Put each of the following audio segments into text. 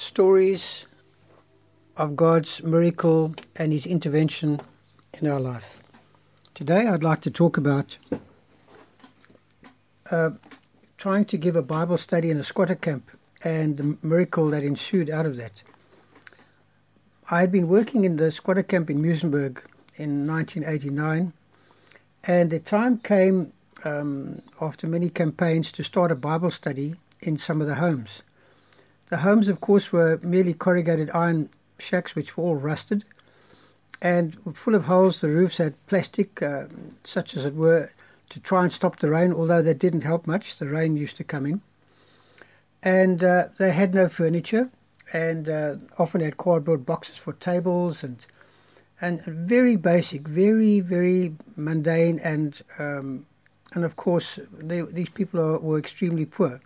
stories of God's miracle and His intervention in our life. Today, I'd like to talk about uh, trying to give a Bible study in a squatter camp and the miracle that ensued out of that. I had been working in the squatter camp in Muizenberg in 1989, and the time came um, after many campaigns to start a Bible study in some of the homes. The homes, of course, were merely corrugated iron shacks which were all rusted and full of holes. The roofs had plastic, uh, such as it were, to try and stop the rain, although that didn't help much. The rain used to come in. And uh, they had no furniture and uh, often had cardboard boxes for tables and and very basic, very, very mundane, and um, and of course they, these people are, were extremely poor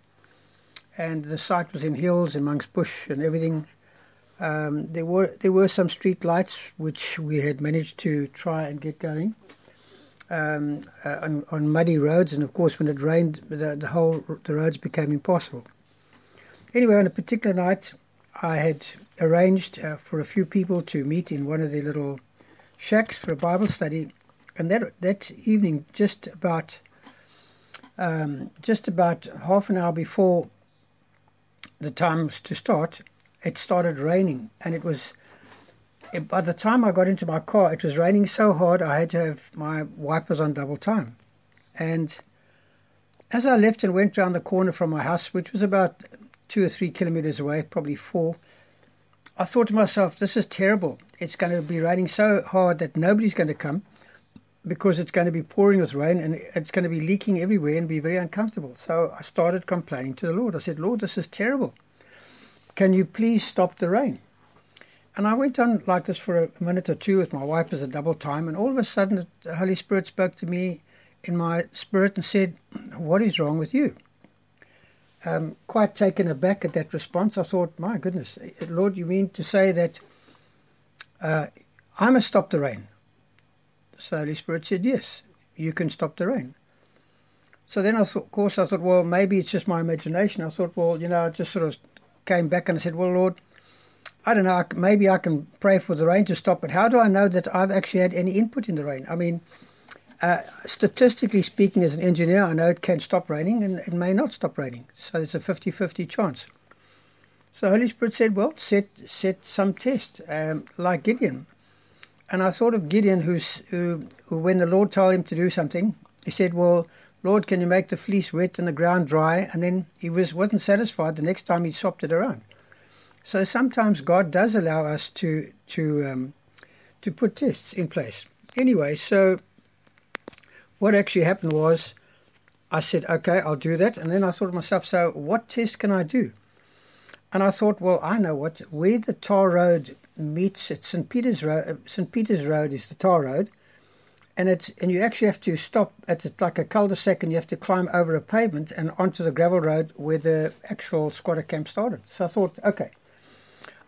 and the site was in hills amongst bush and everything. Um, there were there were some street lights which we had managed to try and get going um, uh, on, on, muddy roads, and of course when it rained, the, the whole the roads became impossible. Anyway, on a particular night, I had arranged uh, for a few people to meet in one of the little shacks for a Bible study, and that that evening, just about um, just about half an hour before the times to start, it started raining, and it was. By the time I got into my car, it was raining so hard I had to have my wipers on double time. And as I left and went round the corner from my house, which was about two or three kilometers away, probably four, I thought to myself, this is terrible. It's going to be raining so hard that nobody's going to come because it's going to be pouring with rain and it's going to be leaking everywhere and be very uncomfortable. So I started complaining to the Lord. I said, Lord, this is terrible. Can you please stop the rain? And I went on like this for a minute or two with my wife as a double time, and all of a sudden the Holy Spirit spoke to me in my spirit and said, What is wrong with you? Um, quite taken aback at that response, I thought, My goodness, Lord, you mean to say that uh, I must stop the rain? So the Holy Spirit said, Yes, you can stop the rain. So then, I thought, of course, I thought, well, maybe it's just my imagination. I thought, well, you know, I just sort of came back and I said, well, Lord, I don't know, maybe I can pray for the rain to stop, but how do I know that I've actually had any input in the rain? I mean, uh, statistically speaking, as an engineer, I know it can stop raining and it may not stop raining. So there's a 50 50 chance. So Holy Spirit said, well, set, set some test, um, like Gideon. And I thought of Gideon, who's, who, who, when the Lord told him to do something, he said, Well, Lord, can you make the fleece wet and the ground dry? And then he was, wasn't satisfied. The next time he swapped it around. So sometimes God does allow us to, to, um, to put tests in place. Anyway, so what actually happened was I said, Okay, I'll do that. And then I thought to myself, So what test can I do? And I thought, well, I know what, where the tar road meets at St. Peter's Road. Uh, St. Peter's Road is the tar road, and it's and you actually have to stop at like a cul-de-sac, and you have to climb over a pavement and onto the gravel road where the actual squatter camp started. So I thought, okay,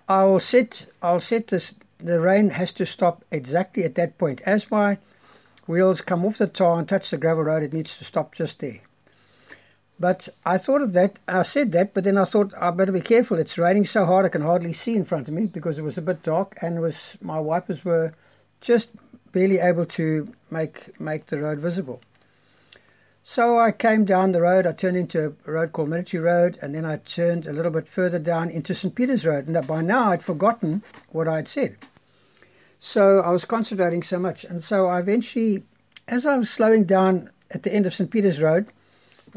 I'll set I'll set this. The rain has to stop exactly at that point. As my wheels come off the tar and touch the gravel road, it needs to stop just there. But I thought of that. I said that, but then I thought I better be careful. It's raining so hard I can hardly see in front of me because it was a bit dark and was my wipers were just barely able to make make the road visible. So I came down the road. I turned into a road called Military Road, and then I turned a little bit further down into St. Peter's Road. And by now I'd forgotten what I'd said. So I was concentrating so much, and so I eventually, as I was slowing down at the end of St. Peter's Road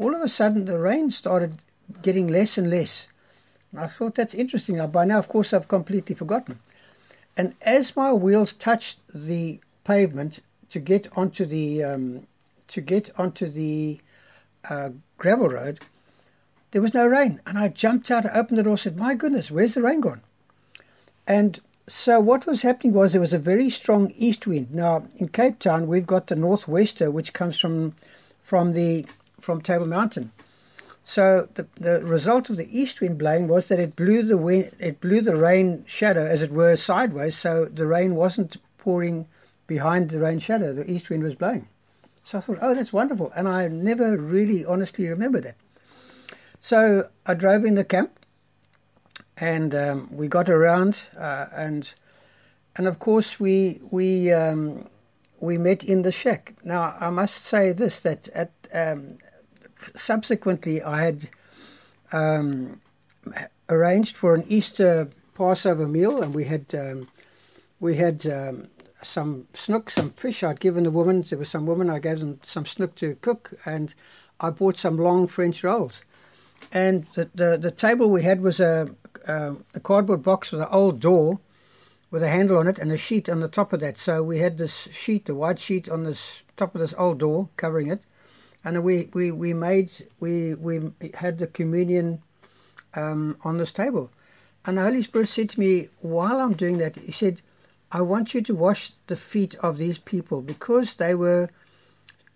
all of a sudden the rain started getting less and less. And I thought that's interesting. Now, by now, of course, I've completely forgotten. And as my wheels touched the pavement to get onto the um, to get onto the uh, gravel road, there was no rain. And I jumped out, I opened the door, said, "My goodness, where's the rain gone?" And so what was happening was there was a very strong east wind. Now in Cape Town, we've got the northwester, which comes from from the from Table Mountain. So the, the result of the east wind blowing was that it blew the wind, it blew the rain shadow, as it were, sideways. So the rain wasn't pouring behind the rain shadow. The east wind was blowing. So I thought, oh, that's wonderful, and I never really honestly remember that. So I drove in the camp, and um, we got around, uh, and and of course we we um, we met in the shack. Now I must say this that at um, subsequently I had um, arranged for an Easter Passover meal, and we had um, we had um, some snook, some fish. I'd given the woman. There was some woman. I gave them some snook to cook, and I bought some long French rolls. And the the, the table we had was a a, a cardboard box with an old door with a handle on it and a sheet on the top of that. So we had this sheet, the white sheet, on this top of this old door covering it, and we we we made we we had the communion um, on this table, and the Holy Spirit said to me while I'm doing that, He said, "I want you to wash the feet of these people because they were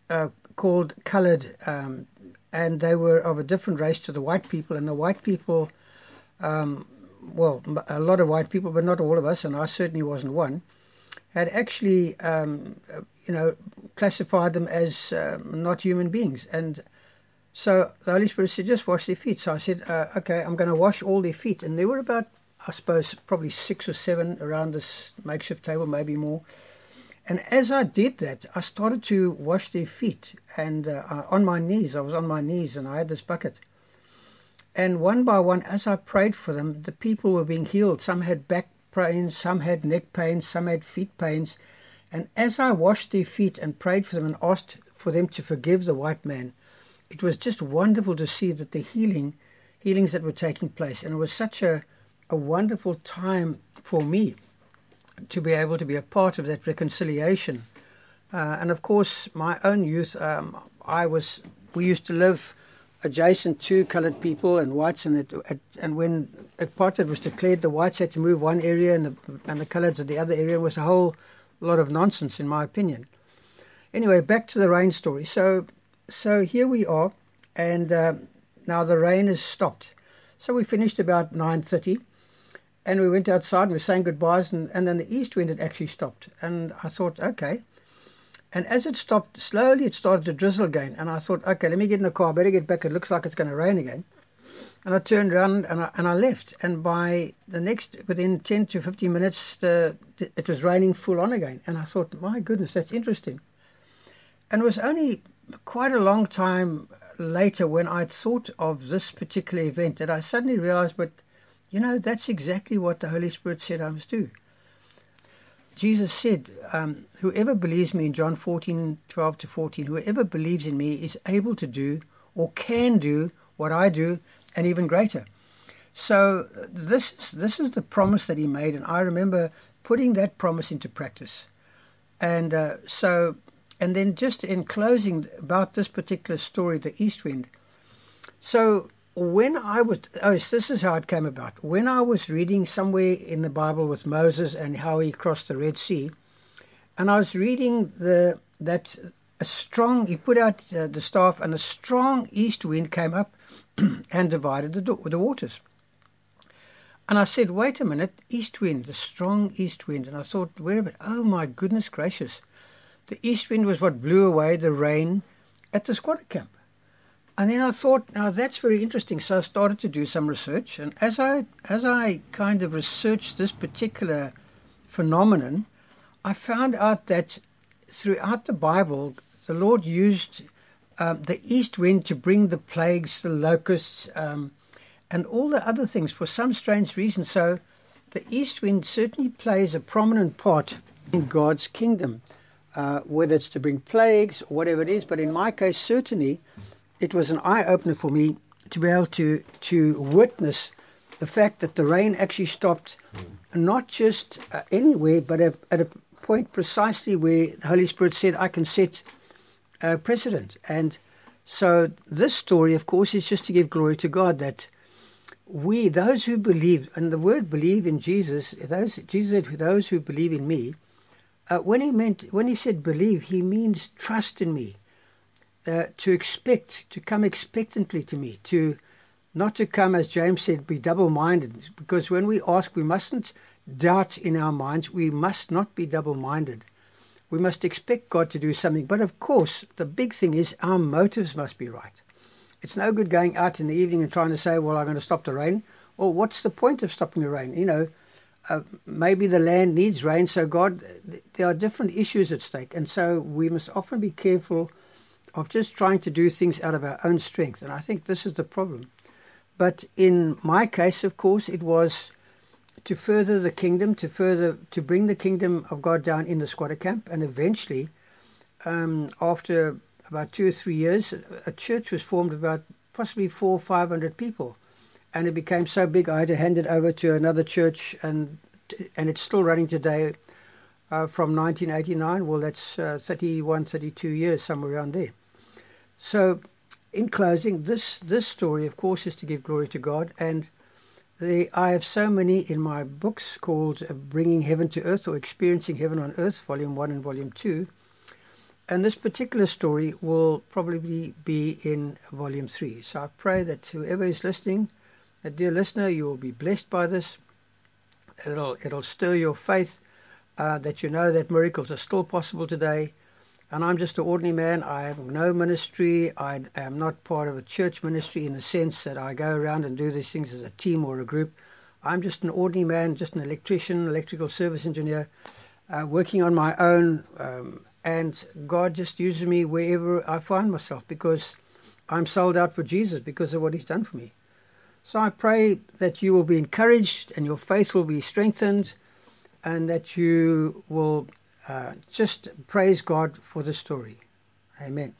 uh, called colored, Um, and they were of a different race to the white people, and the white people um, well, a lot of white people, but not all of us, and I certainly wasn't one, had actually, um, you know, classified them as um, not human beings. And so the Holy Spirit said, just wash their feet. So I said, uh, okay, I'm going to wash all their feet. And there were about, I suppose, probably six or seven around this makeshift table, maybe more. And as I did that, I started to wash their feet. And uh, on my knees, I was on my knees, and I had this bucket. And one by one, as I prayed for them, the people were being healed. Some had back pains, some had neck pains, some had feet pains. And as I washed their feet and prayed for them and asked for them to forgive the white man, it was just wonderful to see that the healing, healings that were taking place. And it was such a, a wonderful time for me to be able to be a part of that reconciliation. Uh, and of course, my own youth, um, I was, we used to live adjacent to coloured people and whites, and it, and when apartheid was declared, the whites had to move one area and the and the coloured at the other area. It was a whole lot of nonsense, in my opinion. Anyway, back to the rain story. So so here we are, and uh, now the rain has stopped. So we finished about nine thirty, and we went outside and we sang goodbyes, and, and then the east wind had actually stopped, and I thought, okay and as it stopped, slowly it started to drizzle again. And I thought, okay, let me get in the car. Better get back. It looks like it's going to rain again. And I turned around and I, and I left. And by the next, within 10 to 15 minutes, the, the, it was raining full on again. And I thought, my goodness, that's interesting. And it was only quite a long time later when I'd thought of this particular event that I suddenly realized, but you know, that's exactly what the Holy Spirit said I must do. Jesus said, um, Whoever believes me in John 14, 12 to 14, whoever believes in me is able to do or can do what I do and even greater. So this this is the promise that he made, and I remember putting that promise into practice. And uh, so, and then just in closing about this particular story, the East Wind. So when I was, oh, this is how it came about. When I was reading somewhere in the Bible with Moses and how he crossed the Red Sea, and I was reading the that a strong, he put out uh, the staff, and a strong east wind came up and divided the, the waters. And I said, wait a minute, east wind, the strong east wind. And I thought, where it? Oh my goodness gracious. The east wind was what blew away the rain at the squatter camp. And then I thought, now that's very interesting. So I started to do some research, and as I as I kind of researched this particular phenomenon, I found out that throughout the Bible, the Lord used um, the east wind to bring the plagues, the locusts, um, and all the other things for some strange reason. So the east wind certainly plays a prominent part in God's kingdom, uh, whether it's to bring plagues or whatever it is. But in my case, certainly it was an eye opener for me to be able to to witness the fact that the rain actually stopped, not just uh, anywhere, but at, at, a point precisely where the Holy Spirit said, "I can set a precedent." And so this story, of course, is just to give glory to God that we, those who believe, and the word "believe" in Jesus, those Jesus said, "Those who believe in me." Uh, when he meant when he said believe, he means trust in me uh, to expect, to come expectantly to me, to not to come, as James said, be double minded. Because when we ask, we mustn't doubt in our minds. We must not be double minded. We must expect God to do something. But of course, the big thing is our motives must be right. It's no good going out in the evening and trying to say, well, I'm going to stop the rain, or what's the point of stopping the rain? You know, uh, maybe the land needs rain, so God, there are different issues at stake. And so we must often be careful of just trying to do things out of our own strength. And I think this is the problem. But in my case, of course, it was to further the kingdom, to further to bring the kingdom of God down in the squatter camp, and eventually, um, after about two or three years, a church was formed about possibly four or five hundred people, and it became so big I had to hand it over to another church, and and it's still running today. Uh, from 1989, well, that's uh, 31, 32 years, somewhere around there. So, in closing, this this story, of course, is to give glory to God, and I have so many in my books called uh, Bringing Heaven to Earth or Experiencing Heaven on Earth, Volume 1 and Volume 2. And this particular story will probably be in Volume 3. So I pray that whoever is listening, a dear listener, you will be blessed by this. It'll, it'll stir your faith uh, that you know that miracles are still possible today and I'm just an ordinary man. I have no ministry. I am not part of a church ministry in the sense that I go around and do these things as a team or a group. I'm just an ordinary man, just an electrician, electrical service engineer, uh, working on my own. Um, and God just uses me wherever I find myself because I'm sold out for Jesus because of what He's done for me. So I pray that you will be encouraged and your faith will be strengthened and that you will uh, just praise God for the story. Amen.